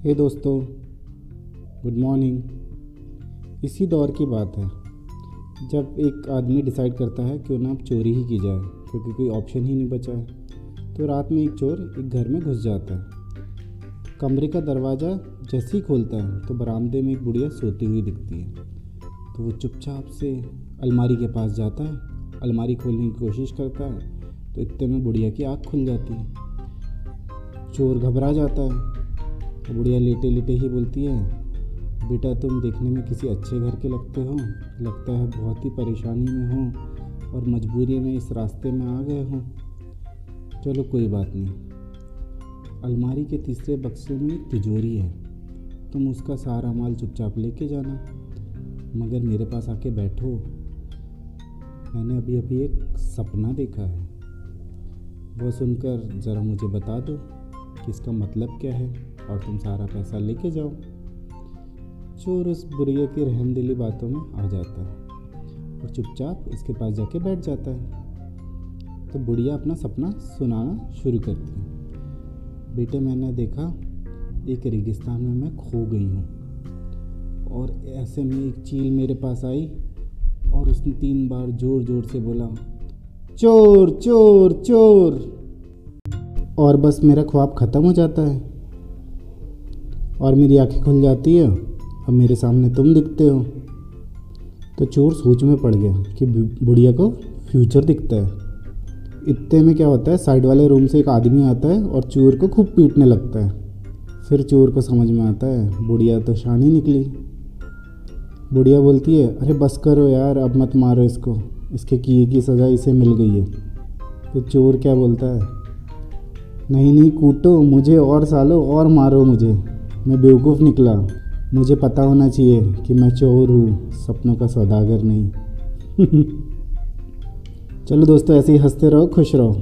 हे दोस्तों good morning इसी दौर की बात है, जब एक आदमी डिसाइड करता है क्यों ना अब चोरी ही की जाए, क्योंकि कोई ऑप्शन ही नहीं बचा है तो रात में एक चोर एक घर में घुस जाता है। कमरे का दरवाज़ा जैसे ही खोलता है तो बरामदे में एक बुढ़िया सोती हुई दिखती है। तो वो चुपचाप से अलमारी के पास जाता है, अलमारी खोलने की कोशिश करता है तो इतने में बुढ़िया की आँख खुल जाती है। चोर घबरा जाता है तो बुढ़िया लेटे लेटे ही बोलती है, बेटा, तुम देखने में किसी अच्छे घर के लगते हो? लगता है बहुत ही परेशानी में हो और मजबूरी में इस रास्ते में आ गए हो। चलो कोई बात नहीं। अलमारी के तीसरे बक्से में एक तिजोरी है। तुम उसका सारा माल चुपचाप लेके जाना। मगर मेरे पास आके बैठो। मैंने अभी अभी एक सपना देखा है। वह सुनकर ज़रा मुझे बता दो कि इसका मतलब क्या है? और तुम सारा पैसा लेके जाओ। चोर उस बुढ़िया की रहम दिली बातों में आ जाता है और चुपचाप इसके पास जाके बैठ जाता है। तो बुढ़िया अपना सपना सुनाना शुरू करती है। बेटे, मैंने देखा एक रेगिस्तान में मैं खो गई हूँ और ऐसे में एक चील मेरे पास आई और उसने तीन बार ज़ोर ज़ोर से बोला, चोर चोर चोर! और बस मेरा ख्वाब ख़त्म हो जाता है। और मेरी आँखें खुल जाती है। अब मेरे सामने तुम दिखते हो। तो चोर सोच में पड़ गया कि बुढ़िया को फ्यूचर दिखता है। इतने में क्या होता है साइड वाले रूम से एक आदमी आता है और चोर को खूब पीटने लगता है। फिर चोर को समझ में आता है, बुढ़िया तो शानी निकली। बुढ़िया बोलती है, अरे बस करो यार, अब मत मारो इसको। इसके किए की सज़ा इसे मिल गई है। तो चोर क्या बोलता है, नहीं नहीं, कूटो, मुझे और सालो और मारो मुझे। मैं बेवकूफ़ निकला। मुझे पता होना चाहिए कि मैं चोर हूँ, सपनों का सौदागर नहीं। चलो दोस्तों, ऐसे ही हँसते रहो, खुश रहो।